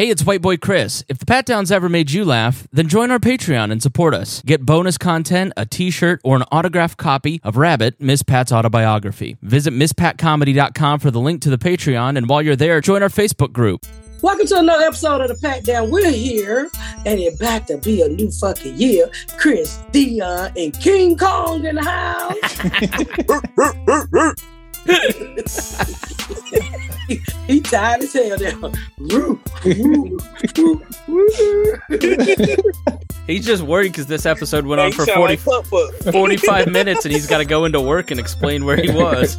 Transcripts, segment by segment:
Hey, it's White Boy Chris. If the Pat Downs ever made you laugh, then join our Patreon and support us. Get bonus content, a t shirt, or an autographed copy of Rabbit, Miss Pat's autobiography. Visit MissPatComedy.com for the link to the Patreon, and while you're there, join our Facebook group. Welcome to another episode of the Pat Down. We're here, and it's about to be a new fucking year. Chris, Deon, and King Kong in the house. he, he tired as hell now. He's just worried because this episode went on for you 40, like 45 minutes and he's got to go into work and explain where he was.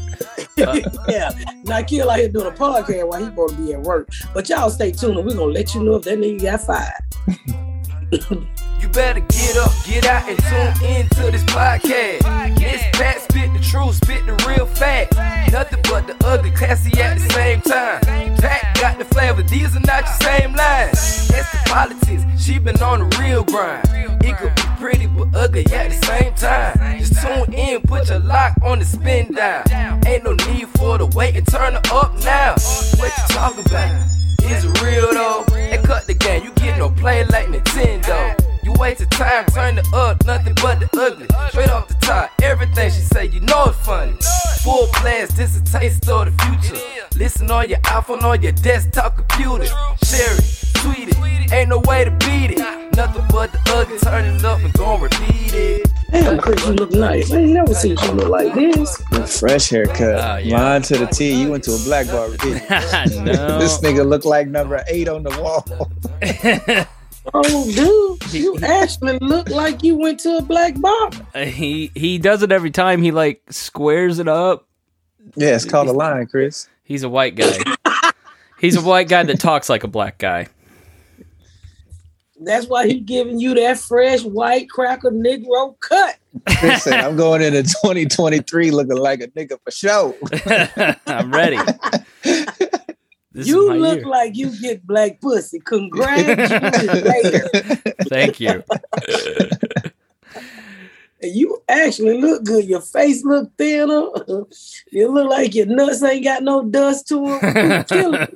yeah, Nike out here doing a podcast while he supposed to be at work. But y'all stay tuned, and we're gonna let you know if that nigga got fired. You better get up, get out, and tune in to this podcast. This Pat spit the truth, spit the real fact. Nothing but the ugly, classy at the same time. Pat got the flavor, these are not your same lines. That's the politics, she been on the real grind. It could be pretty but ugly at the same time. Just tune in, put your lock on the spin down. Ain't no need for the wait and turn it up now. What you talking about? Is real though? And cut the game, you get no play like Nintendo. You wasted time, turn it up, nothing but the ugly. Straight off the top, everything she say, you know it's funny. Full blast, this a taste of the future. Listen on your iPhone, on your desktop computer. Share it, tweet it, ain't no way to beat it. Nothing but the ugly, turn it up and gon' repeat it. Damn, Chris, you look nice. I ain't never seen you look like this. Fresh haircut. Oh, yeah. Line to the T. You went to a black barber, didn't. This nigga looked like number eight on the wall. Oh, dude, you actually look like you went to a black barber. Uh, he he does it every time. He like squares it up. Yeah, it's called a line, Chris. He's a white guy. He's a white guy that talks like a black guy. That's why he giving you that fresh white cracker Negro cut. Chris said, I'm going into 2023 looking like a nigga for show. I'm ready. This you look year. like you get black pussy. Congratulations. Thank you. you actually look good. Your face look thinner. You look like your nuts ain't got no dust to them.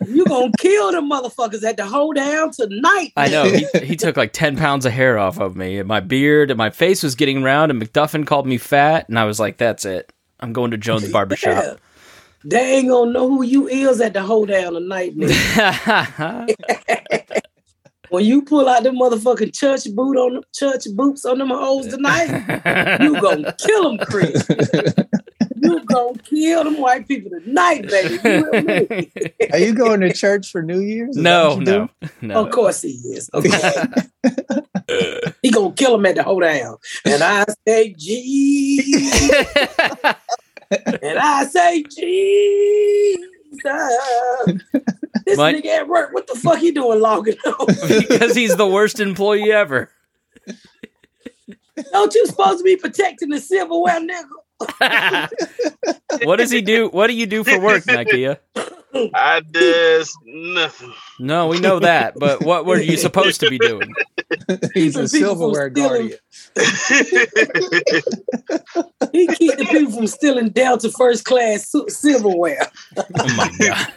You gonna kill them motherfuckers at the hold down tonight. I know. He, he took like 10 pounds of hair off of me. And my beard and my face was getting round, and McDuffin called me fat. And I was like, that's it. I'm going to Jones Barbershop. Yeah. They ain't gonna know who you is at the hold down tonight, nigga. When you pull out them motherfucking church boot on them, church boots on them hoes tonight, you gonna kill them, Chris. you gonna kill them white people tonight, baby. You? Are you going to church for New Year's? Is no, no, do? no. Of course he is. Okay. he gonna kill them at the hold down. And I say, Jesus. and I say, Jesus. This My- nigga at work, what the fuck he doing logging on? because he's the worst employee ever. Don't you supposed to be protecting the silverware, nigga? what does he do? What do you do for work, Nikia? I does nothing. No, we know that, but what were you supposed to be doing? He's a silverware guardian. He keep the people from stealing Delta first class silverware. Oh my god!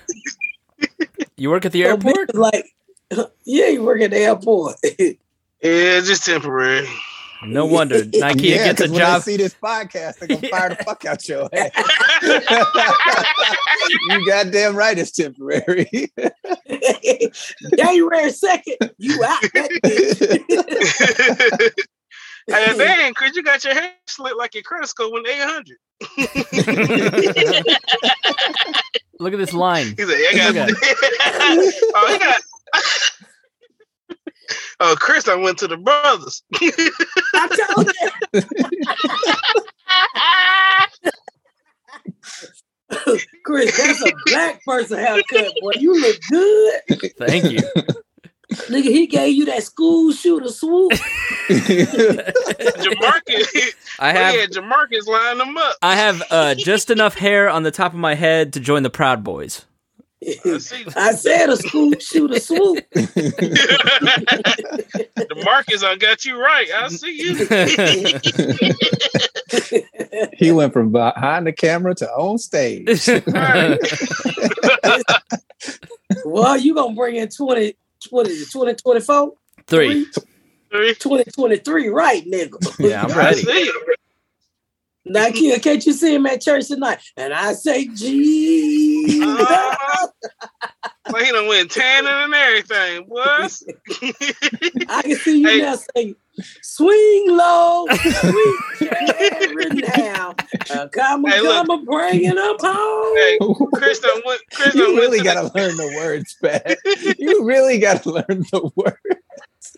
You work at the So airport? bitches Like, yeah, you work at the airport. yeah, just temporary. No wonder Nikia yeah, gets a 'cause when I see this podcast, they're gonna fire the fuck out your ass. you goddamn right, it's temporary. January second, you out that bitch. hey, man, Chris, you got your hair slit like your credit score went 800. Look at this line. He's like, yeah, I got. Look oh, he got. Oh, Chris, I went to the brothers. I told you. Chris, that's a black person haircut, boy. You look good. Thank you. Nigga, he gave you that school shooter swoop. Jamarcus, I oh, have yeah, Jamarcus lined them up. I have uh, just enough hair on the top of my head to join the Proud Boys. I see. I said a school shooter swoop. Demarcus, I got you right. I see you. he went from behind the camera to on stage. Right. Well, you gonna bring in 20, what is it, 2024? Three. Three. 2023, right, nigga? Yeah, I'm I ready. See it. Now, kid, can't you see him at church tonight? And I say, Jesus. Uh, Like he done went tanning and everything. What? I can see you Hey. now saying, swing low, sweet cherry now. Uh, come Hey, on, look. come on, bringing them home. hey, Chris done went. Chris done you really gotta learn the words, Pat. You really gotta learn the words.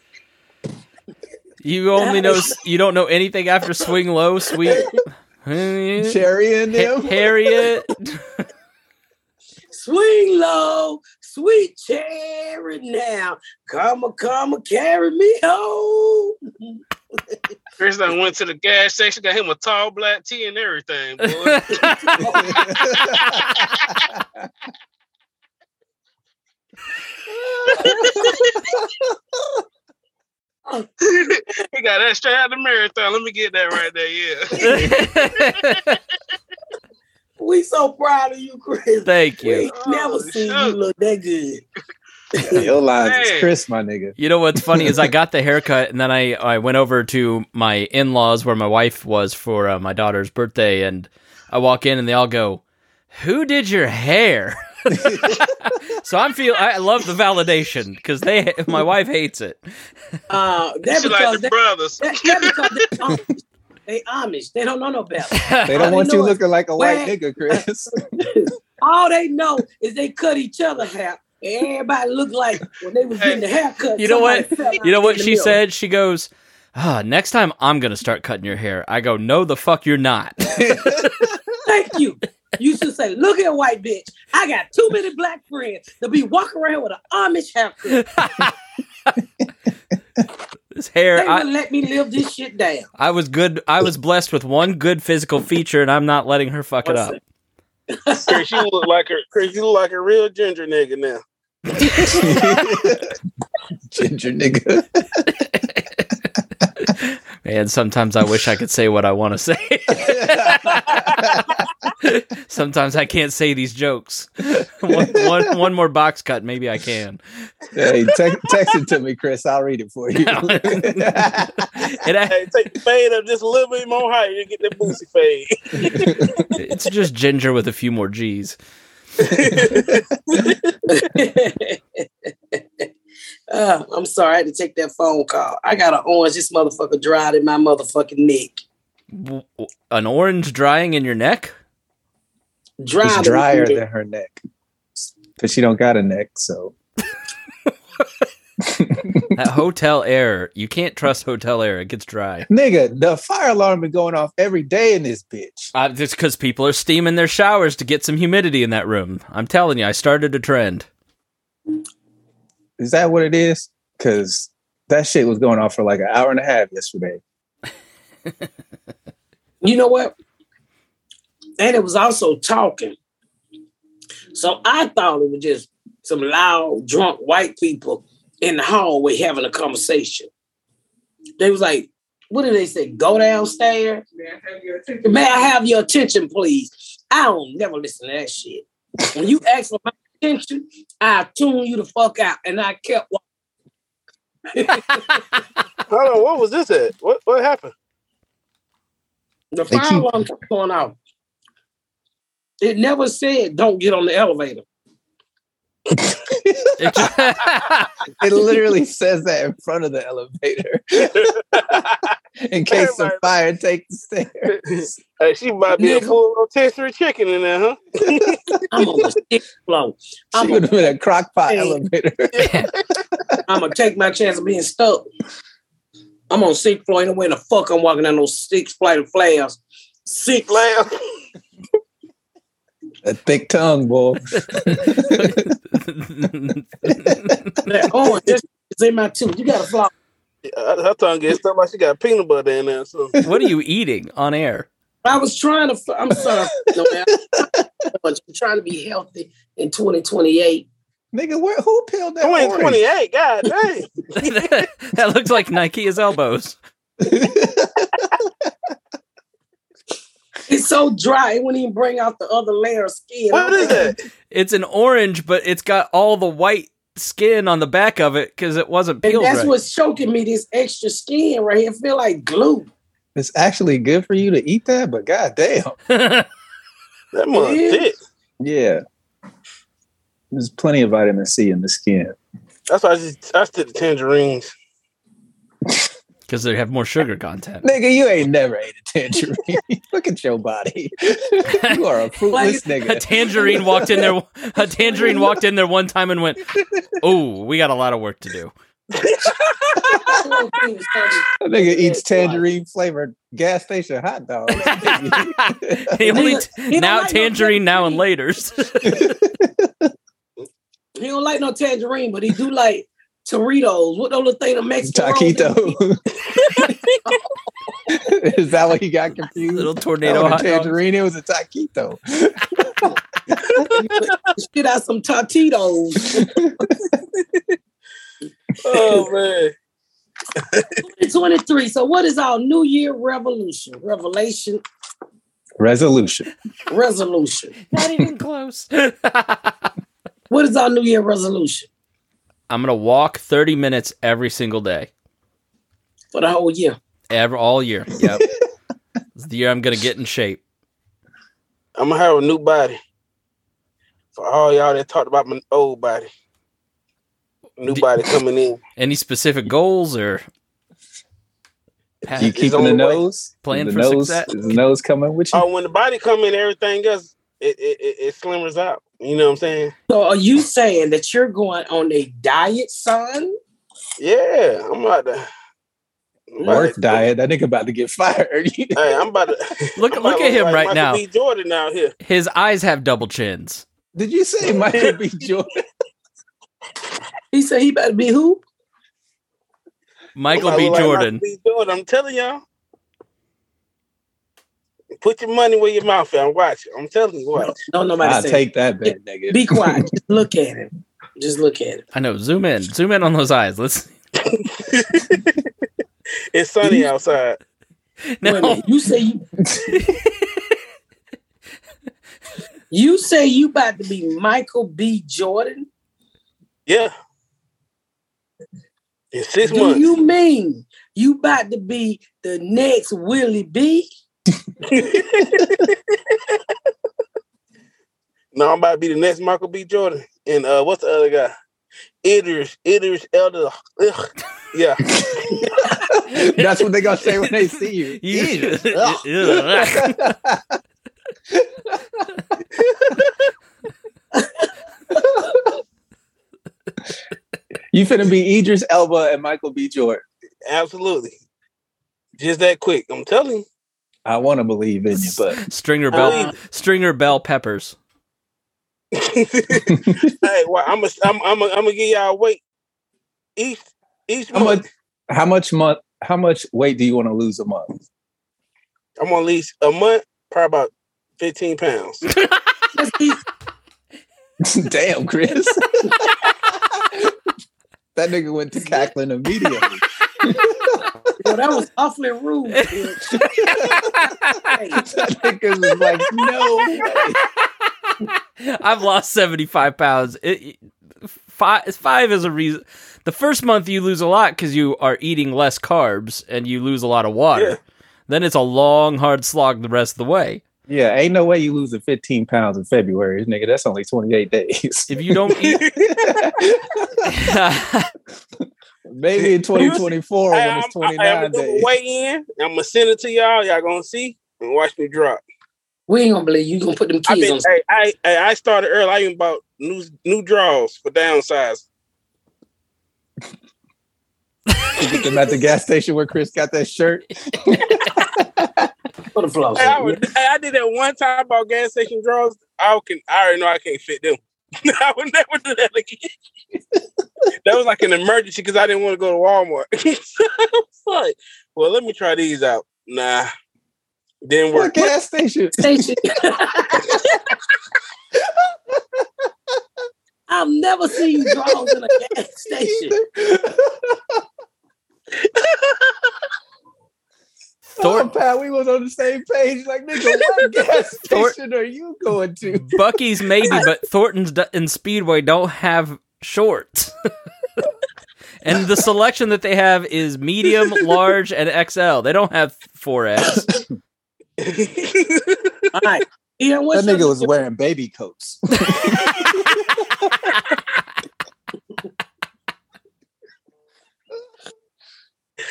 You only know you don't know anything after swing low, sweet. Cherry in them. Harriet. Swing low, sweet cherry now. Come on, come on, carry me home. Chris done went to the gas station, got him a tall black tea and everything, boy. he got that straight out the marathon. Let me get that right there. Yeah. We so proud of you, Chris. Thank We you. ain't never Oh, seen shucks. you look that good. Your lines is Man. Chris, my nigga. You know what's funny is I got the haircut and then I, I went over to my in laws where my wife was for uh, my daughter's birthday and I walk in and they all go, "Who did your hair?" so I'm feel I love the validation because they my wife hates it. Uh, that She like because the they, brothers. that, that because they Amish. They Amish. They don't know no better. They don't want they you know is looking like a white where- nigga, Chris. All they know is they cut each other hair. Everybody looked like when they was getting the haircut. You know what? somebody fell out You know what she said? She goes, ah, "Next time I'm gonna start cutting your hair." I go, "No, the fuck you're not." Thank you. You should say, look at white bitch. I got too many black friends to be walking around with an Amish haircut. this hair, They I, wouldn't let me live this shit down. I was good. I was blessed with one good physical feature, and I'm not letting her fuck it up. Chris, you look like a Chris, you look like a real ginger nigga now. Ginger nigga. And sometimes I wish I could say what I want to say. sometimes I can't say these jokes. one, one, one more box cut, maybe I can. hey, te- text it to me, Chris. I'll read it for you. It, a- Hey, take the fade up just a little bit more higher. You get that boosie fade. it's just ginger with a few more G's. uh, I'm sorry, I had to take that phone call. I got an orange. This motherfucker dried in my motherfucking neck. W- w- An orange drying in your neck? Dried. it's drier than her neck. Because she don't got a neck, so That hotel air, you can't trust hotel air. It gets dry. nigga, the fire alarm been going off every day in this bitch. Uh, it's because people are steaming their showers to get some humidity in that room. I'm telling you, I started a trend. Is that what it is? Because that shit was going off for like an hour and a half yesterday. You know what? And it was also talking. So I thought it was just some loud, drunk white people in the hallway having a conversation. They was like, what did they say? Go downstairs. May I have your attention, I have your attention please? I don't never listen to that shit. When you ask for my attention, I tune you the fuck out. And I kept walking. Hold on, what was this at? What what happened? The They fire keep- alarm kept going off. It never said don't get on the elevator. It just- It literally says that in front of the elevator. in case the Everybody- fire takes the stairs. Hey, she might be a Nigga. full rotisserie chicken in there, huh? I'm on the stick flow. I'm would have gonna, been a crock pot Hey. elevator. I'm gonna take my chance of being stuck. I'm on six floor. Ain't no way in the fuck I'm walking down those six flight of flares. Six Lamb. A thick tongue, boy. that orange. This is in my tooth. You got a fly. Her her tongue gets stuck like she got peanut butter in there. So what are you eating on air? I was trying to. I'm sorry. No, man. I'm trying to be healthy in 2028. Nigga, where, who peeled that 2028, god dang. that looks like Nike his elbows. It's so dry. It wouldn't even bring out the other layer of skin. What is that? It's an orange, but it's got all the white skin on the back of it because it wasn't And peeled that's right. what's choking me. This extra skin right here feel like glue. It's actually good for you to eat that, but goddamn, That mother Yeah. thick. yeah. There's plenty of vitamin C in the skin. That's why I just I stick to tangerines. Because they have more sugar content. Nigga, you ain't never ate a tangerine. Look at your body. you are a fruitless A nigga. tangerine walked in there. A tangerine walked in there one time and went, "Oh, we got a lot of work to do." That nigga eats tangerine flavored gas station hot dogs. he only Nigga, now like no tangerine now and tangerine. later's. He don't like no tangerine, but he do like Doritos. What those little thing the Mexican Taquito. Is that what he got confused? Little tornado oh, was hot dog. tangerine. It was a taquito. Spit out some Tatitos. Oh man. 23. So what is our New Year revolution? Revelation, Resolution. resolution. Not even close. What is our New Year resolution I'm gonna walk 30 minutes every single day, for the whole year? ever all year. Yep. It's the year I'm gonna get in shape. I'm gonna have a new body. For all y'all that talked about my old body. New D- body coming in. Any specific goals or You keeping on the the nose? Plan the for nose, success. Is the nose coming with you? Oh, when the body come in, everything else it it, it, it slimmers out. You know what I'm saying? So are you saying that you're going on a diet, son? Yeah, I'm about to. I'm about Work to- diet. That nigga about to get fired. Hey, I'm about to Look- I'm look at him like right Michael now. B. Jordan out here. his eyes have double chins. Did you say Michael B. Jordan? He said he about to be who? Michael B. about to look like Jordan. Michael B. Jordan. I'm telling y'all. Put your money where your mouth is. I'm watching. I'm telling you what. Don't nobody I'll say. take that bet, nigga. Be quiet. Just look at him. Just look at him. I know. Zoom in. Zoom in on those eyes. Let's. It's sunny outside. Wait a No. minute. You say you. you say you about to be Michael B. Jordan? Yeah. In six Do months. you mean you about to be the next Willie B? no, I'm about to be the next Michael B. Jordan. And uh what's the other guy? Idris, Idris Elba. Ugh. Yeah. That's what they gonna say when they see you. You- Ugh. you finna be Idris Elba and Michael B. Jordan. Absolutely. Just that quick. I'm telling you. I want to believe in you, but Stringer bell. Uh, Stringer bell peppers. hey, well, I'm gonna I'm I'm I'm gonna give y'all weight each each how month. much? How much month? How much weight do you want to lose a month? I'm gonna least a month, probably about 15 pounds. Damn, Chris. that nigga went to cackling immediately. Yo, that was awfully rude. bitch. that nigga was like, no way. I've lost 75 pounds. It, five, five is a reason. The first month you lose a lot because you are eating less carbs and you lose a lot of water. Yeah. Then it's a long, hard slog the rest of the way. Yeah, ain't no way you losing 15 pounds in February, nigga. That's only 28 days. If you don't eat, Maybe in 2024 Hey, when I'm, it's I, am 29 gonna days. weigh in. I'm gonna send it to y'all. Y'all gonna see and watch me drop. We ain't gonna believe you. You gonna put them I kids been, on. hey, I, I I started early. I even bought new new draws for downsize. You get them at the gas station where Chris got that shirt. for the floor. Hey, I, was, I did that one time about gas station draws. I can I already know I can't fit them. I would never do that again. that was like an emergency because I didn't want to go to Walmart. Fuck. Well, let me try these out. Nah, didn't What work. gas station? station. I've never seen draws in a gas station. Thor, thought, Pat, we was on the same page. Like, nigga, what gas Thor- station are you going to? Buc-ee's maybe, but Thornton's d- and Speedway don't have shorts. and the selection that they have is medium, large, and XL. They don't have 4X. All right. Ian, That nigga was wearing baby coats.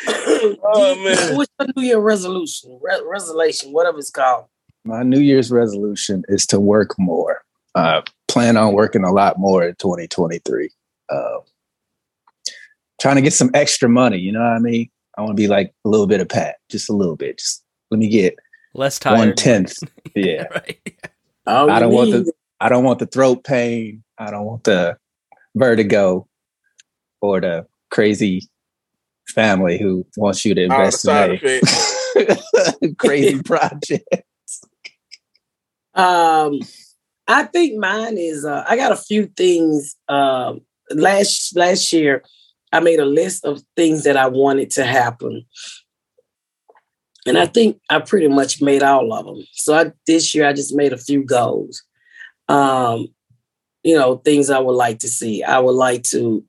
Oh, man. What's your New Year resolution? Re- resolution, whatever it's called. My New Year's resolution is to work more. Uh, plan on working a lot more in 2023. Uh, trying to get some extra money. You know what I mean? I want to be like a little bit of Pat, just a little bit. Just let me get Less tired. one tenth. Yeah. right. All I don't want the I don't want the throat pain. I don't want the vertigo or the crazy family who wants you to invest side in effects. a crazy projects. Um, I think mine is uh, I got a few things. Um, last last year, I made a list of things that I wanted to happen, and I think I pretty much made all of them. So I, this year, I just made a few goals. Um, you know, things I would like to see. I would like to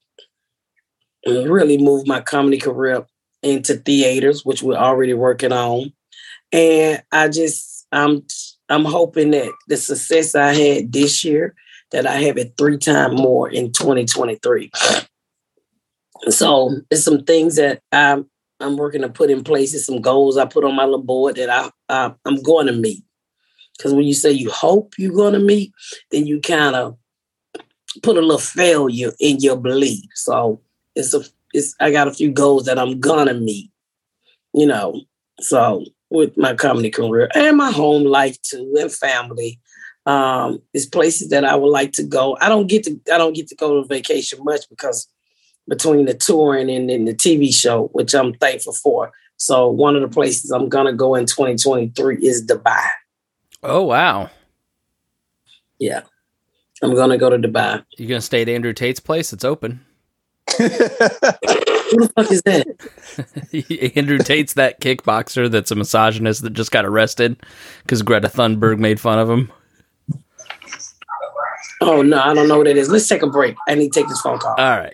really move my comedy career into theaters, which we're already working on, and I just I'm I'm hoping that the success I had this year, that I have it three times more in 2023. So there's some things that I'm I'm working to put in place. There's some goals I put on my little board that I, I I'm going to meet. Because when you say you hope you're going to meet, then you kind of put a little failure in your belief. So it's a it's I got a few goals that I'm gonna meet. You know, so with my comedy career and my home life too and family. Um, it's places that I would like to go. I don't get to I don't get to go to vacation much because between the touring and, and the TV show, which I'm thankful for. So one of the places I'm gonna go in 2023 is Dubai. Oh, wow. Yeah. I'm gonna go to Dubai. You're to stay at Andrew Tate's place? It's open. Who the fuck is that? Andrew Tate's that kickboxer that's a misogynist that just got arrested because Greta Thunberg made fun of him. Oh no, I don't know what it is. Let's take a break. I need to take this phone call. All right.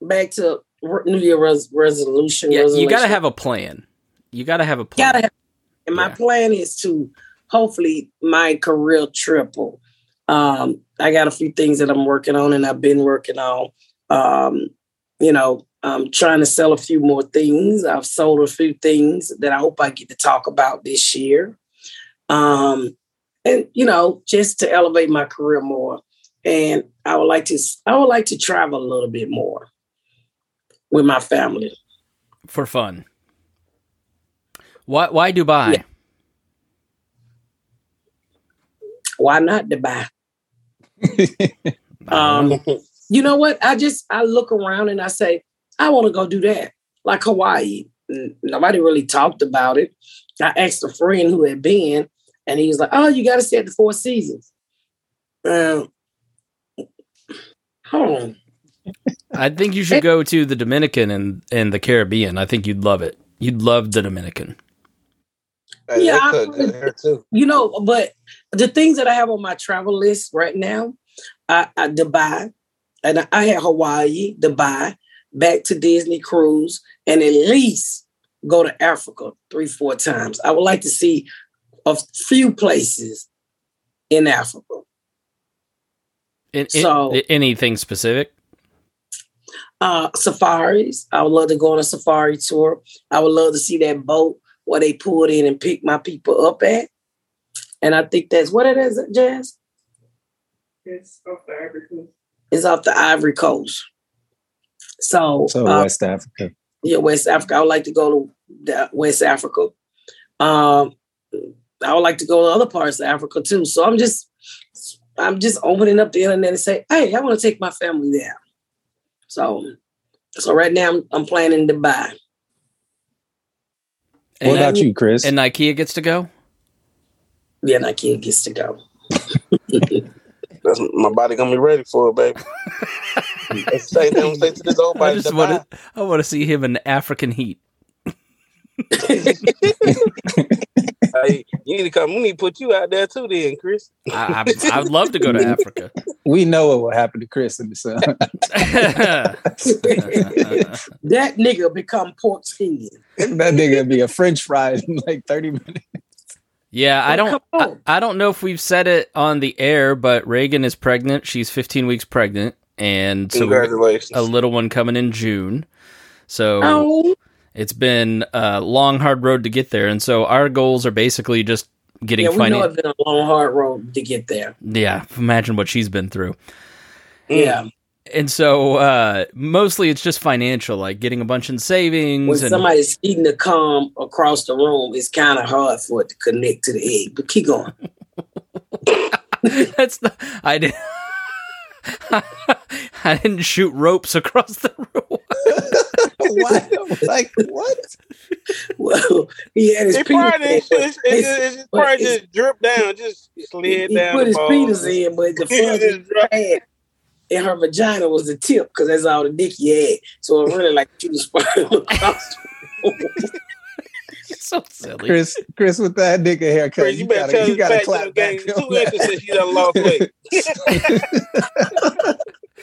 Back to New Year res- resolution. Yeah, you got to have a plan. You got to have a plan. have, and my Yeah. plan is to hopefully my career triple. Um, I got a few things that I'm working on and I've been working on. Um, you know, I'm trying to sell a few more things. I've sold a few things that I hope I get to talk about this year. Um, and you know, just to elevate my career more. And I would like to I would like to travel a little bit more with my family. for fun. Why? Why Dubai? Yeah. Why not Dubai? Um, you know what? I just I look around and I say, I want to go do that. Like Hawaii. Nobody really talked about it. I asked a friend who had been, and he was like, "Oh, you got to stay at the Four Seasons." Um, hold on. I think you should go to the Dominican and and the Caribbean. I think you'd love it. You'd love the Dominican. Hey, Yeah, they I could heard- there too. You know, but the things that I have on my travel list right now, I, I Dubai, and I, I had Hawaii, Dubai, back to Disney cruise, and at least go to Africa three, four times. I would like to see a few places in Africa. In, in- So- anything specific? Uh, safaris. I would love to go on a safari tour. I would love to see that boat where they pulled in and picked my people up at. And I think that's what it is, Jazz. It's off the Ivory Coast. It's off the Ivory Coast. So, So uh, West Africa. yeah, West Africa. I would like to go to the West Africa. Um, I would like to go to other parts of Africa too. So I'm just, I'm just opening up the internet and say, hey, I want to take my family there. So, so right now I'm, I'm planning Dubai. What And, about you, Chris? and Ikea gets to go. Yeah, my kid gets to go. That's, my body gonna be ready for it, baby. Say, say to this old I just want to. I want to see him in African heat. hey, you need to come. We need to put you out there too, then, Chris. I, I, I would love to go to Africa. we know what will happen to Chris and the son. that nigga become pork skin. that nigga be a French fry in like 30 minutes. yeah, I don't. I. I don't know if we've said it on the air, but Reagan is pregnant. She's 15 weeks pregnant, and so a little one coming in June. So Oh, it's been a long, hard road to get there, and so our goals are basically just getting yeah, we know it's been a long, hard road to get there. Yeah, imagine what she's been through. Yeah, And so uh mostly it's just financial, like getting a bunch in savings when and somebody's eating the cum across the room, it's kind of hard for it to connect to the egg. But keep going. that's the I did I didn't shoot ropes across the room. What? like, what? Well, he had his It penis. probably, it's, it's, it's, it's, it's probably just dripped down, just he slid he down. put the his balls. penis in, but the front Just drop- had and her vagina was the tip because that's all the dick he had. So it really like shooting sperm across. the room. so silly. Chris, Chris with that nigga haircut. Chris, you, you, better gotta, tell you his gotta clap you back. two inches that. since you done lost weight.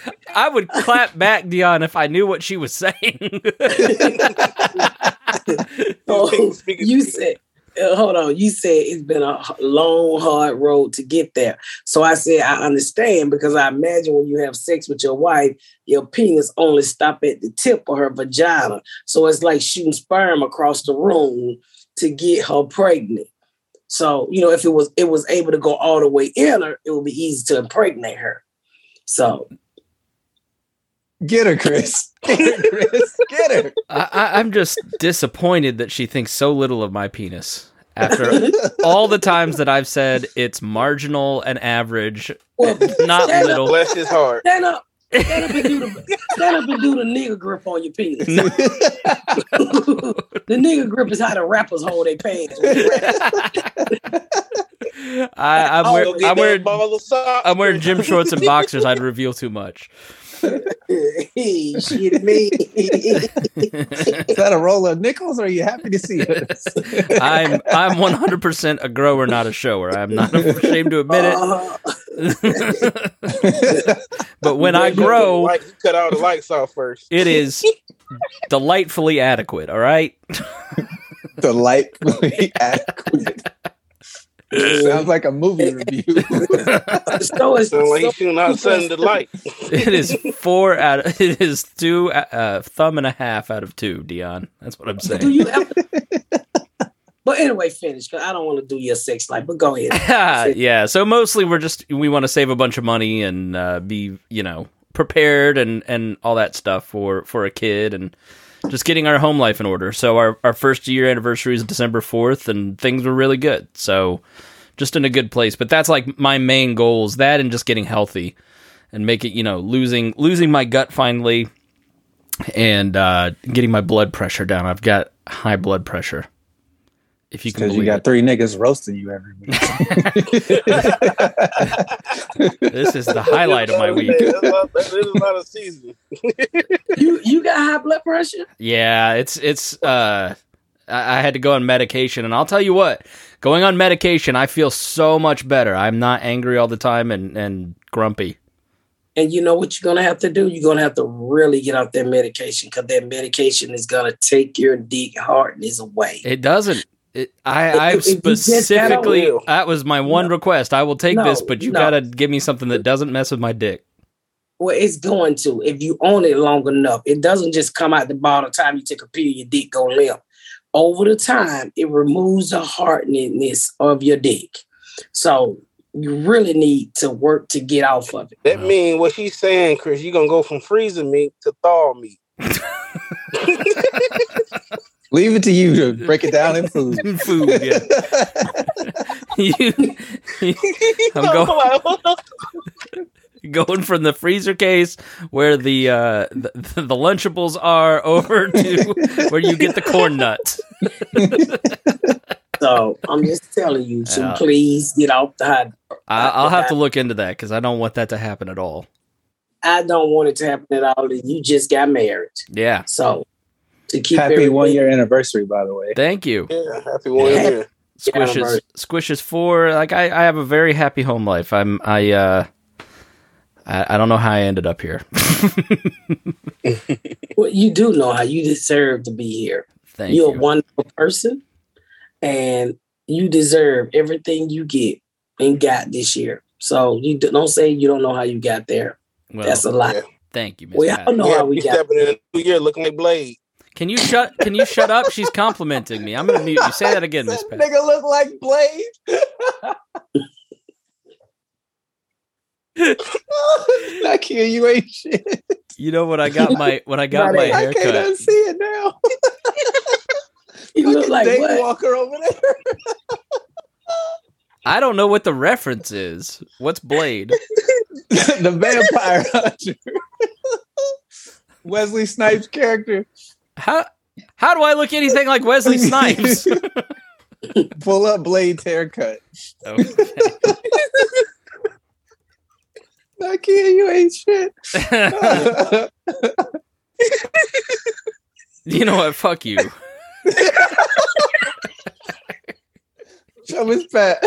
I would clap back, Deon, if I knew what she was saying. Oh, you said, hold on. You said it's been a long, hard road to get there. So I said I understand because I imagine when you have sex with your wife, your penis only stop at the tip of her vagina. So it's like shooting sperm across the room to get her pregnant. So you know, if it was it was able to go all the way in her, it would be easy to impregnate her. So Get her, Chris. Get her, Chris. Get her. I, I, I'm just disappointed that she thinks so little of my penis. After all the times that I've said it's marginal and average, well, not stand little. Bless his heart. Stand up. Stand up and do the stand up and do the nigga grip on your penis. No. the nigga grip is how the rappers hold their pants. I, I'm, Oh, wear, I'm wearing ball. I'm wearing gym shorts and boxers. I'd reveal too much. hey, shit me. Is that a roll of nickels or are you happy to see us? I'm I'm 100% a grower, not a shower. I'm not ashamed to admit it. but when I grow, the light- you cut all the lights off first. it is delightfully adequate. All right. Delightfully adequate. Sounds like a movie review. so it's Sound like so, he's shooting out sudden delight. It is four out. Of, it is two uh, thumb and a half out of two. Deon, that's what I'm do saying. you ever But anyway, finish because I don't want to do your sex life. But go ahead. yeah. So mostly we're just we want to save a bunch of money and uh, be you know prepared and and all that stuff for for a kid and just getting our home life in order. So our our first year anniversary is December fourth, and things were really good. So just in a good place. But that's like my main goals. That and just getting healthy and make it you know losing losing my gut finally and uh, getting my blood pressure down. I've got high blood pressure. If you can Because you got it. three niggas roasting you every week. This is the highlight of my week. That's not- That is not a season. You you got high blood pressure? Yeah, it's it's uh I, I had to go on medication and I'll tell you what, going on medication I feel so much better. I'm not angry all the time and and grumpy. And you know what you're gonna have to do? You're gonna have to really get off that medication because that medication is gonna take your dick hardness away. It doesn't it, I I If- if you just gotta specifically will. that was my one request. I will take No, this, but you no. got to give me something that doesn't mess with my dick. Well, it's going to if you own it long enough. It doesn't just come out the bottom time you take a pill, your dick go limp. Over the time, it removes the hardness of your dick. So you really need to work to get off of it. That mean what she's saying, Chris. You're gonna go from freezing meat to thaw meat. Leave it to you to break it down in food. Food, yeah. You- I'm going, going from the freezer case where the, uh, the the Lunchables are over to where you get the corn nuts. So I'm just telling you to Yeah. please get off the hot. I, I'll have to look into that because I don't want that to happen at all. I don't want it to happen at all. You just got married, Yeah. so to keep Happy everything- one year anniversary, by the way. Thank you. Yeah, happy one year. Squishes anniversary. squishes four. Like I, I have a very happy home life. I'm I uh I, I don't know how I ended up here. Well, you do know how you deserve to be here. Thank You're you. a wonderful person, and you deserve everything you get and got this year. So you d- don't say you don't know how you got there. Well, That's a lot. Yeah. thank you, Miss We Pat. all know yeah, how we we got. stepping in a new year looking like Blade. Can you shut can you shut up? She's complimenting me. I'm gonna mute you. Say that again, Miss Pat. nigga look like Blade. I can't. You ain't shit. You know when I got my when I got my Right. I can't haircut. unsee it now. You look like Dave what? Walker over there. I don't know what the reference is. What's Blade? the vampire hunter. Wesley Snipes character. How how do I look anything like Wesley Snipes? Pull up Blade's haircut. Okay. I can't. You ain't shit. you know what? Fuck you. Show his fat.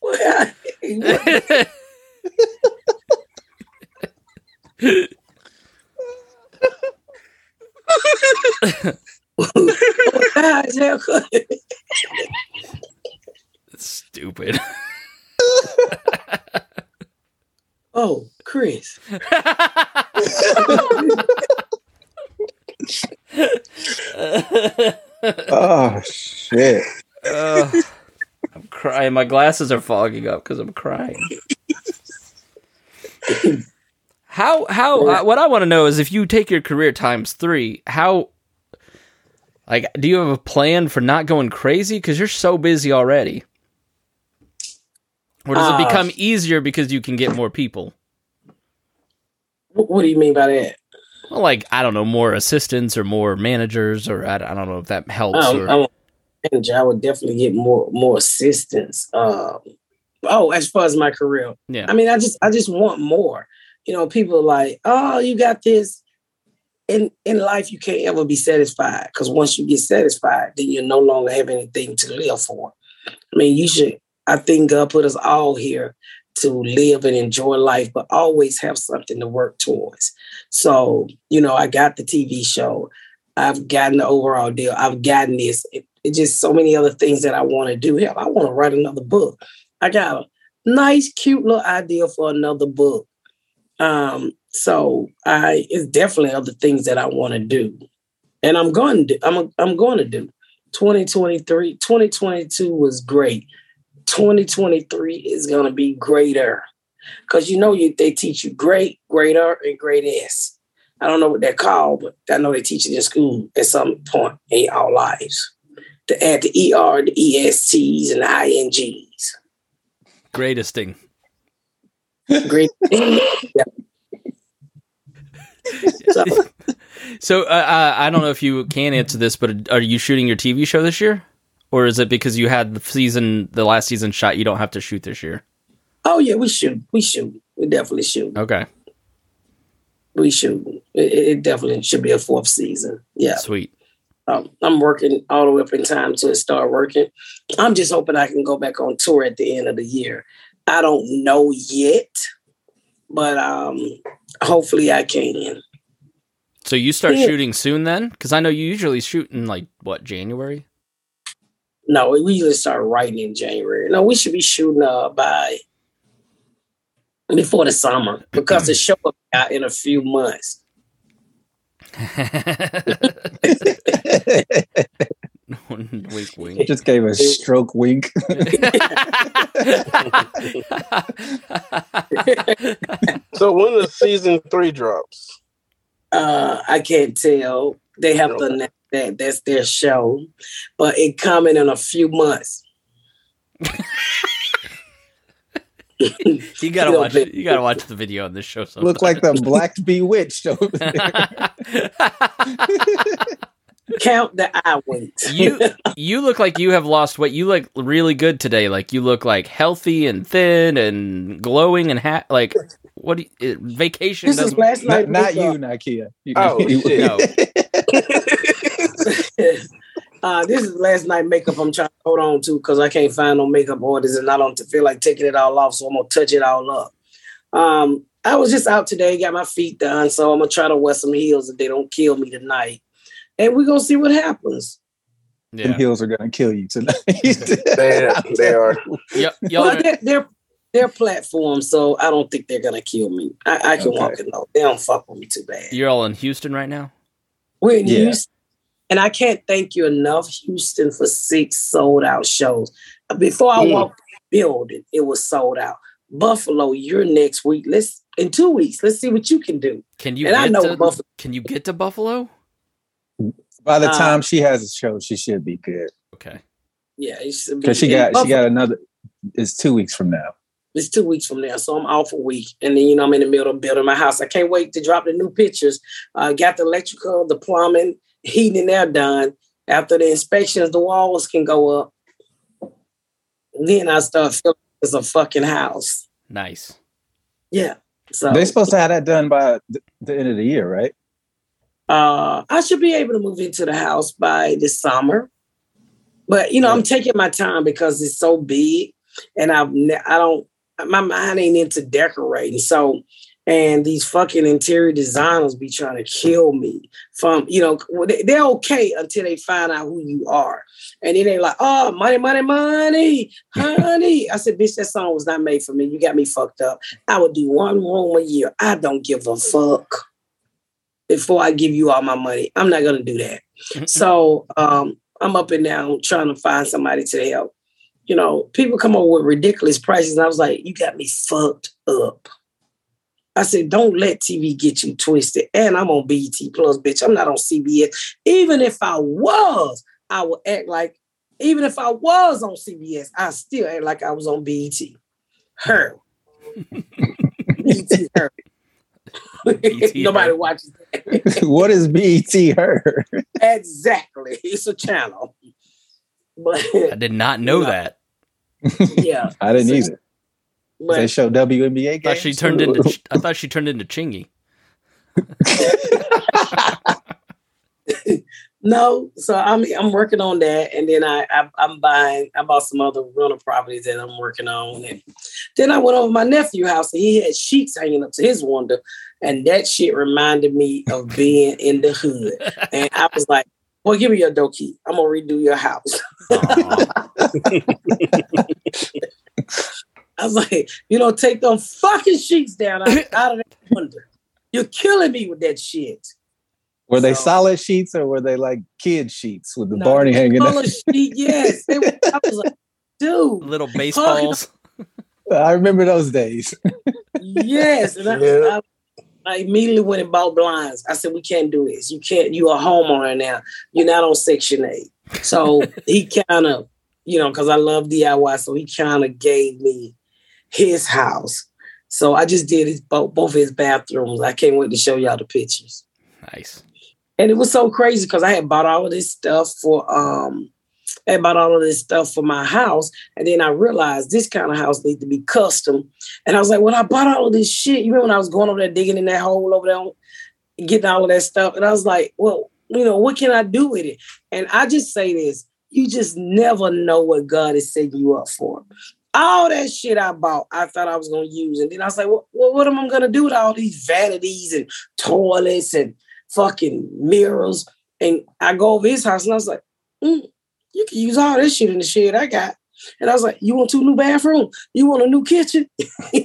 What? How's? Stupid. Oh, Chris. Oh shit. I'm. My glasses are fogging up because I'm crying. How how uh, what I want to know is if you take your career times three, how like do you have a plan for not going crazy because you're so busy already, or does it Uh, become easier because you can get more people? What, do you mean by that? Well, like I don't know, more assistants or more managers, or I, I don't know if that helps. Um, or, manager. I would definitely get more more assistance. Um, oh, as far as my career, yeah, I mean, I just I just want more. You know, people are like, "Oh, you got this." In in life, you can't ever be satisfied because once you get satisfied, then you no longer have anything to live for. I mean, you should. I think God put us all here to live and enjoy life, but always have something to work towards. So, you know, I got the TV show. I've gotten the overall deal. I've gotten this. It, it's just so many other things that I want to do. Hell, I want to write another book. I got a nice, cute little idea for another book. Um, so I it's definitely other things that I want to do. And I'm going to I'm I'm going to do. 2023, 2022 was great. 2023 is going to be greater. Cuz you know you they teach you great, greater and greatest. I don't know what they're called, but I know they teach it in school at some point in our lives. To add the ER, the ESTs, and the INGs. greatest thing. Great. yeah. So, So uh, uh, I don't know if you can answer this, but are you shooting your TV show this year, or is it because you had the season, the last season shot, you don't have to shoot this year? oh yeah, we shoot. We shoot. We definitely shoot. Okay, We shoot. It, it definitely should be a fourth season. Yeah. sweet. Um, I'm working all the way up in time to start working. I'm just hoping I can go back on tour at the end of the year. I don't know yet, but um, hopefully I can. So you start Yeah. shooting soon then, because I know you usually shoot in like what January. No, we usually start writing in January. No, we should be shooting uh, by before the summer because the show will be out in a few months. wink, wink. Just gave a stroke wink. So when the season three drops? Uh, I can't tell. They have to announce that that's their show, but it coming in a few months. you gotta watch know, watch. You gotta watch the video on this show. Sometime. Look like the black bewitched over there. Count the eye winks. you you look like you have lost weight. You look really good today. Like you look like healthy and thin and glowing and ha- like what do you, it, vacation This is doesn't last night. not, not you, makeup. Nikia. You- Oh, you- shit. no. Uh, this is last night makeup I'm trying to hold on to because I can't find no makeup orders and I don't feel like taking it all off, so I'm gonna touch it all up. Um, I was just out today, got my feet done, so I'm gonna try to wear some heels if they don't kill me tonight, and we're gonna see what happens. Them Yeah. heels are gonna kill you tonight. They, they are. Y- y'all are- they're, they're they're platform, so I don't think they're gonna kill me. I, I can Okay. walk it out. They don't fuck with me too bad. you're all in Houston right now. We're in Yeah. Houston, and I can't thank you enough, Houston, for six sold out shows. Before I Mm. walked the building, it was sold out. Buffalo, you're next week. Let's in two weeks. Let's see what you can do. Can you and I know to, Buffalo. Can you get to Buffalo? By the Uh, time she has a show, she should be good. Okay. Yeah, it should be. Because she in got she got another. It's two weeks from now. It's two weeks from now, so I'm off a week, and then you know I'm in the middle of building my house. I can't wait to drop the new pictures. Uh, got the electrical, the plumbing, heating, and air done. After the inspections, the walls can go up. Then I start feeling it's a fucking house. Nice. Yeah. So They're supposed to have that done by the end of the year, right? uh, I should be able to move into the house by this summer. But you know, I'm taking my time because it's so big, and I've ne- I don't my mind ain't into decorating. So, and these fucking interior designers be trying to kill me from you know they- they're okay until they find out who you are, and then they're like, oh, money, money, money, honey. I said, bitch, that song was not made for me. You got me fucked up. I would do one room a year. I don't give a fuck before I give you all my money. I'm not gonna do that. so um, I'm up and down trying to find somebody to help. You know, people come up with ridiculous prices, and I was like, "You got me fucked up." I said, "Don't let TV get you twisted." And I'm on BET Plus, bitch. I'm not on CBS. Even if I was, I would act like. Even if I was on CBS, I still act like I was on BET. Her. BET her. BET Nobody her. watches that. what is BET her? Exactly. It's a channel. But I did not know No. that. yeah. I didn't either. They But show WNBA games. I thought she turned into. I thought she turned into Chingy. no, so I'm I'm working on that, and then I, I I'm buying. I bought some other rental properties that I'm working on, and then I went over to my nephew house, and he had sheets hanging up to his window, and that shit reminded me of being in the hood, and I was like, "Well, give me your door key. I'm gonna redo your house." I was like, "You know, take them fucking sheets down out, out of that window. You're killing me with that shit." Were they So- solid sheets or were they like kid sheets with the No, Barney hanging? Color sheet, yes. They were, I was like, dude, Little baseballs. I remember those days. yes. And I, Yeah. I, I immediately went and bought blinds. I said, we can't do this. You can't, you're a homeowner now. You're not on Section 8. So he kind of, you know, because I love DIY, so he kind of gave me his house. So I just did his both, both his bathrooms. I can't wait to show y'all the pictures. Nice. And it was so crazy because I had bought all of this stuff for um I bought all of this stuff for my house. And then I realized this kind of house needs to be custom. And I was like, well, I bought all of this shit. You remember when I was going over there digging in that hole over there, getting all of that stuff? And I was like, well, you know, what can I do with it? And I just say this you just never know what God is setting you up for. All that shit I bought, I thought I was going to use. And then I was like, well, what am I going to do with all these vanities and toilets and fucking mirrors? And I go over his house and I was like, mm, you can use all this shit in the shed I got. And I was like, "You want two new bathrooms? You want a new kitchen?" what do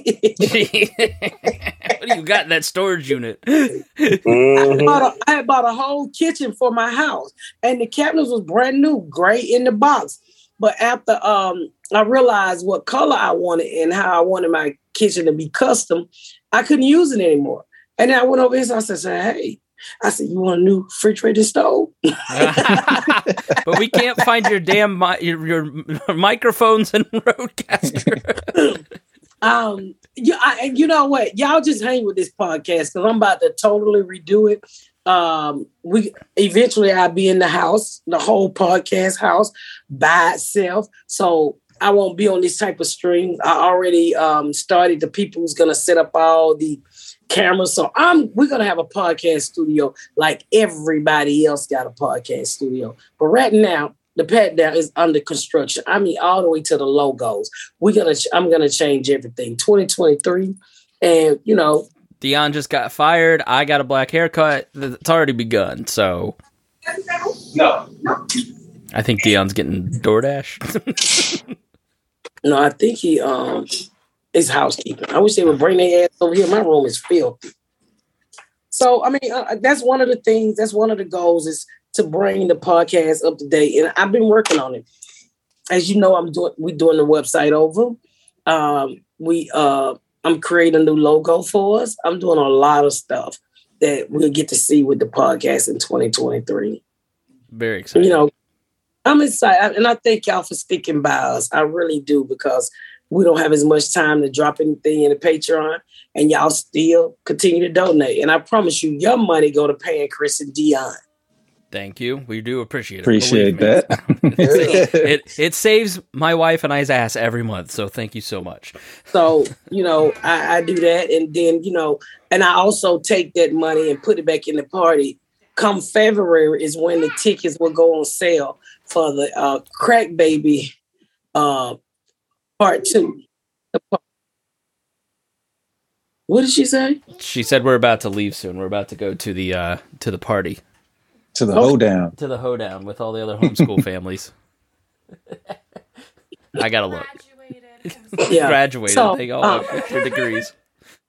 you got in that storage unit? I, Mhm. bought a, I bought a whole kitchen for my house, and the cabinets was brand new, gray in the box. But after um, I realized what color I wanted and how I wanted my kitchen to be custom, I couldn't use it anymore. And then I went over here and I said, "Hey," I said, "You want a new refrigerator stove?" but we can't find your damn mi- your, your microphones and RodeCaster. Um, yeah, I, and you know what? Y'all just hang with this podcast because I'm about to totally redo it. Um, we eventually I'll be in the house, the whole podcast house by itself. So I won't be on this type of stream. I already um started the people who's gonna set up all the cameras. So I'm we're gonna have a podcast studio like everybody else got a podcast studio. But right now, the pat down is under construction. I mean, all the way to the logos. We're gonna ch- I'm gonna change everything. 2023. And you know, Deon just got fired. I got a black haircut. It's already begun. So No. I think Deon's getting DoorDash. no, I think he um is housekeeping. I wish they would bring their ass over here. My room is filthy. So I mean, uh, that's one of the things. That's one of the goals is to bring the podcast up to date, and I've been working on it. As you know, I'm doing we're doing the website over. Um, we uh, I'm creating a new logo for us. I'm doing a lot of stuff that we'll get to see with the podcast in 2023 Very excited. you know, I'm excited, and I thank y'all for sticking by us. I really do because we don't have as much time to drop anything in the Patreon, and y'all still continue to donate. And I promise you, your money go to paying Chris and Deon. Thank you. We do appreciate it. Appreciate Believe me. that. it it saves my wife and I's ass every month. So thank you so much. So you know, I, I do that, and then you know, and I also take that money and put it back in the party. Come February is when the tickets will go on sale for the uh, Crack Baby uh, Part Two. What did she say? She said we're about to leave soon. We're about to go to the uh to the party. to the hoedown. To the hoedown with all the other homeschool families. I gotta look. Yeah. Graduated. So, they all uh, have their degrees.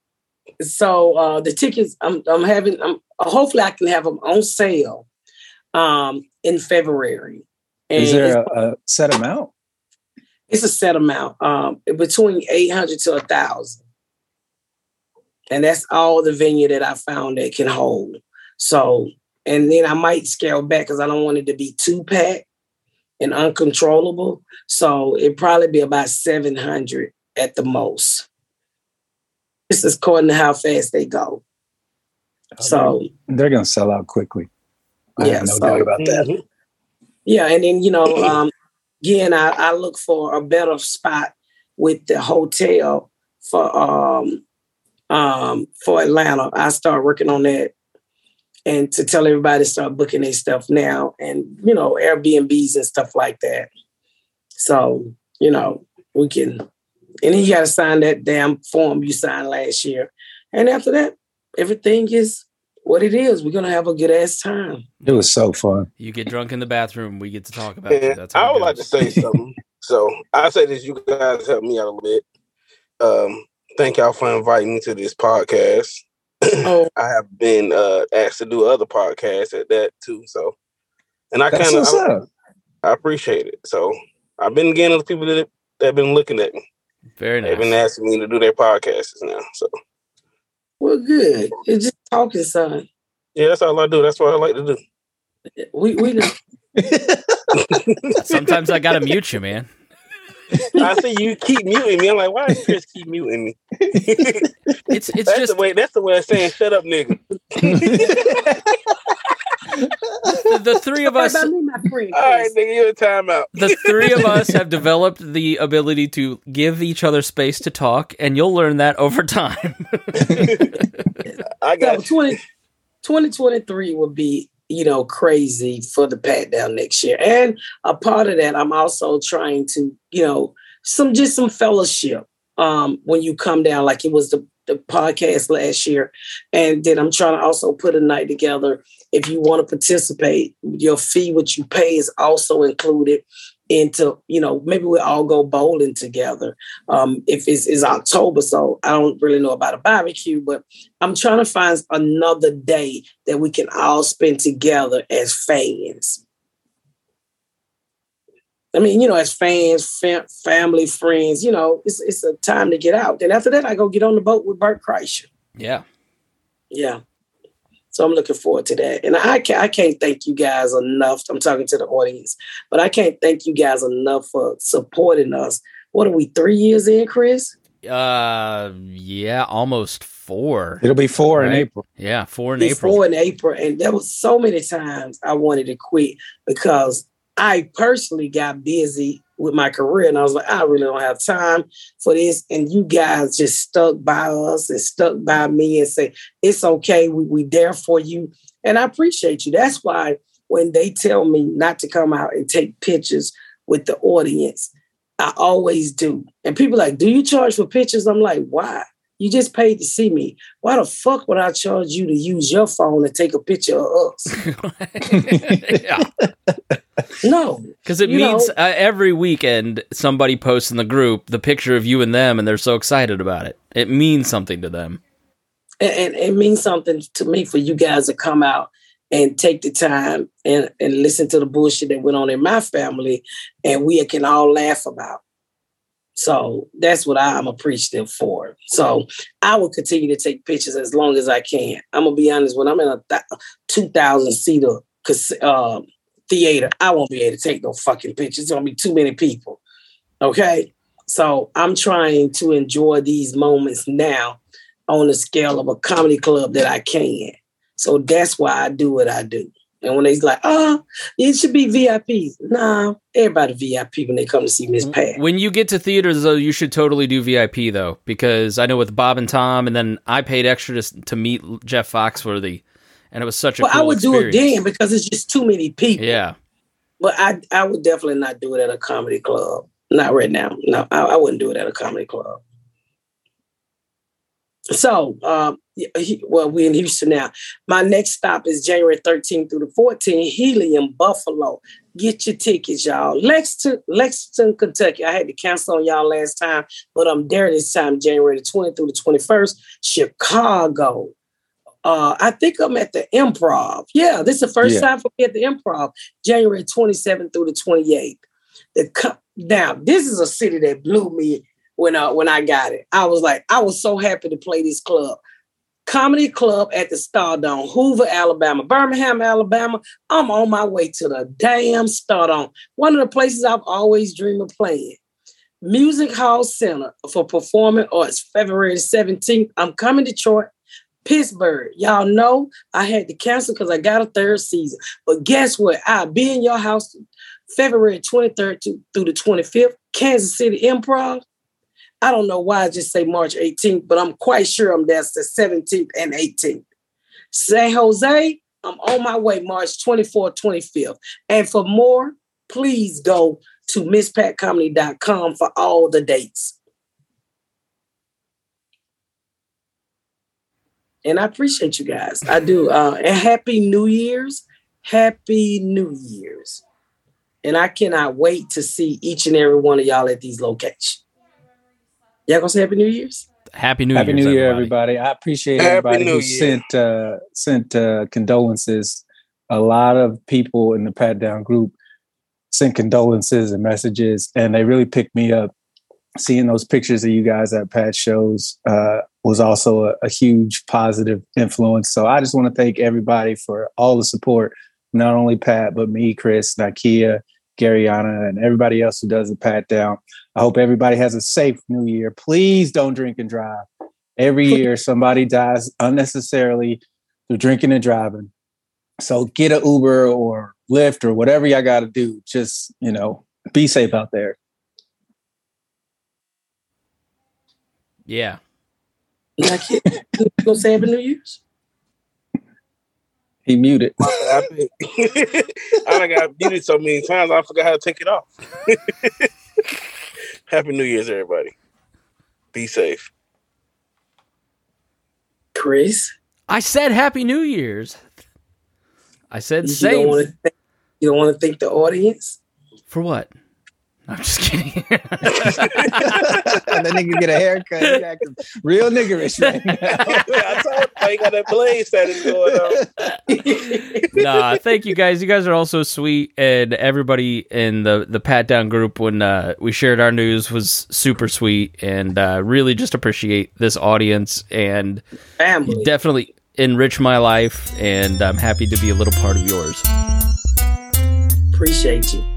so uh the tickets I'm I'm having I'm hopefully I can have them on sale um in February. And Is there a, a set amount? it's a set amount um between 800 to a thousand. And that's all the venue that I found that can hold. So and then I might scale back because I don't want it to be too packed and uncontrollable. So it'd probably be about 700 at the most. This is according to how fast they go. So They're going to sell out quickly. I Yeah, have no so- doubt about that. Mhm. Yeah, and then you know, um, again, I, I look for a better spot with the hotel for um um for Atlanta. I start working on that and to tell everybody to start booking their stuff now and you know, Airbnbs and stuff like that. So, you know, we can and then you gotta sign that damn form you signed last year. And after that, everything is what it is. We're gonna have a good ass time. It was so fun. You get drunk in the bathroom, we get to talk about you. And That's how I it would like to say something. so I say this, you guys help me out a little bit. Um, thank y'all for inviting me to this podcast. Oh, I have been uh, asked to do other podcasts at that too. So, and I kind of I. I appreciate it. So I've been getting the people that that have been looking at me. Very nice. They've been asking me to do their podcasts now. So we're good. It's just talking, son. yeah, that's all I do. That's what I like to do. We we done- Sometimes I gotta mute you, man. I see you keep muting me. I'm like, why does Chris keep muting me? It's it's that's just the way. That's the way of saying shut up, nigga. the, the three of us. Me, my friend, All right, Chris. nigga, you're a timeout. The three of us have developed the ability to give each other space to talk, and you'll learn that over time. I got you. 20, 2023 will be, you know, crazy for the pat down next year. And a part of that, I'm also trying to, you know, some just some fellowship um when you come down, like it was the, the podcast last year. And then I'm trying to also put a night together. If you want to participate, your fee, what you pay is also included. into, you know, maybe we all go bowling together. Um, if it's, it's October, so I don't really know about a barbecue, but I'm trying to find another day that we can all spend together as fans. I mean, you know, as fans, fam- family, friends, you know, it's it's a time to get out. Then after that, I go get on the boat with Bert Kreischer. Yeah. Yeah. So I'm looking forward to that. And I can't, I can't thank you guys enough. I'm talking to the audience, but I can't thank you guys enough for supporting us. What are we, three years in, Chris? Uh, yeah, almost four. It'll be four in April. Yeah, four in Before April. in April. And there was so many times I wanted to quit because I personally got busy with my career and I was like, I really don't have time for this. And you guys just stuck by us and stuck by me and say, it's okay, we we there for you. And I appreciate you. That's why when they tell me not to come out and take pictures with the audience, I always do. And people like, do you charge for pictures? I'm like, why? You just paid to see me. Why the fuck would I charge you to use your phone to take a picture of us? No. because it means uh, every weekend somebody posts in the group the picture of you and them, and they're so excited about it. It means something to them. And, and it means something to me for you guys to come out and take the time and, and listen to the bullshit that went on in my family and we can all laugh about. So that's what I'm appreciative for. So I will continue to take pictures as long as I can. I'm gonna be honest. When I'm in a th- 2,000 seater cas- uh, theater, I won't be able to take no fucking pictures. It's gonna be too many people. Okay, so I'm trying to enjoy these moments now on the scale of a comedy club that I can. So that's why I do what I do. And when they's like, oh, it should be VIPs. Nah, everybody VIP when they come to see Miss Pat. When you get to theaters, though, you should totally do VIP though, because I know with Bob and Tom, and then I paid extra to, to meet Jeff Foxworthy, and it was such a Well, cool I would do it experience. then because it's just too many people. Yeah, But I, I would definitely not do it at a comedy club. Not right now. No, I, I wouldn't do it at a comedy club. So, um, he- well, we're in Houston now. My next stop is January 13th through the 14th, Helium, Buffalo. Get your tickets, y'all. Lexington, Lexington, Kentucky. I had to cancel on y'all last time, but I'm there this time, January the 20th through the 21st. Chicago. Uh, I think I'm at the improv. Yeah, this is the first Yeah. time for me at the improv, January 27th through the 28th. The co- now, this is a city that blew me when uh, when I got it. I was like, I was so happy to play this club. Comedy Club at the Stardome, Hoover, Alabama, Birmingham, Alabama. I'm on my way to the damn Stardome. One of the places I've always dreamed of playing. Music Hall Center for Performing Arts, February 17th. I'm coming to Detroit. Pittsburgh. Y'all know I had to cancel because I got a third season. But guess what? I'll be in your house February 23rd to, through the 25th. Kansas City Improv. I don't know why I just say March 18th, but I'm quite sure I'm that's the 17th and 18th. San Jose, I'm on my way March 24th, 25th. And for more, please go to misspatcomedy.com for all the dates. And I appreciate you guys. I do. Uh, and happy New Year's. Happy New Year's. And I cannot wait to see each and every one of y'all at these locations. Y'all gonna say Happy New Year's? Happy New Year's. Happy Year's, New Year, everybody. everybody! I appreciate Happy everybody New who Year. sent uh, sent uh, condolences. A lot of people in the Pat Down group sent condolences and messages, and they really picked me up. Seeing those pictures of you guys at Pat shows uh, was also a, a huge positive influence. So I just want to thank everybody for all the support, not only Pat but me, Chris, Nikia, Garyana, and everybody else who does the Pat Down. I hope everybody has a safe new year. Please don't drink and drive. Every year, somebody dies unnecessarily through drinking and driving. So get an Uber or Lyft or whatever y'all got to do. Just, you know, be safe out there. Yeah. Not kidding. you gonna say Happy New Year's? He muted. I, I done got muted so many times I forgot how to take it off. Happy New Year's, everybody. Be safe. Chris, I said Happy New Year's. I said you safe. don't want to. You don't want to thank the audience. For what? I'm just kidding. and then you can get a haircut. He acting real niggerish right now. I told you, I ain't got that blaze that is going on. nah, thank you guys. You guys are all so sweet, and everybody in the the pat down group when uh, we shared our news was super sweet, and uh, really just appreciate this audience and Family. definitely enrich my life. And I'm happy to be a little part of yours. Appreciate you.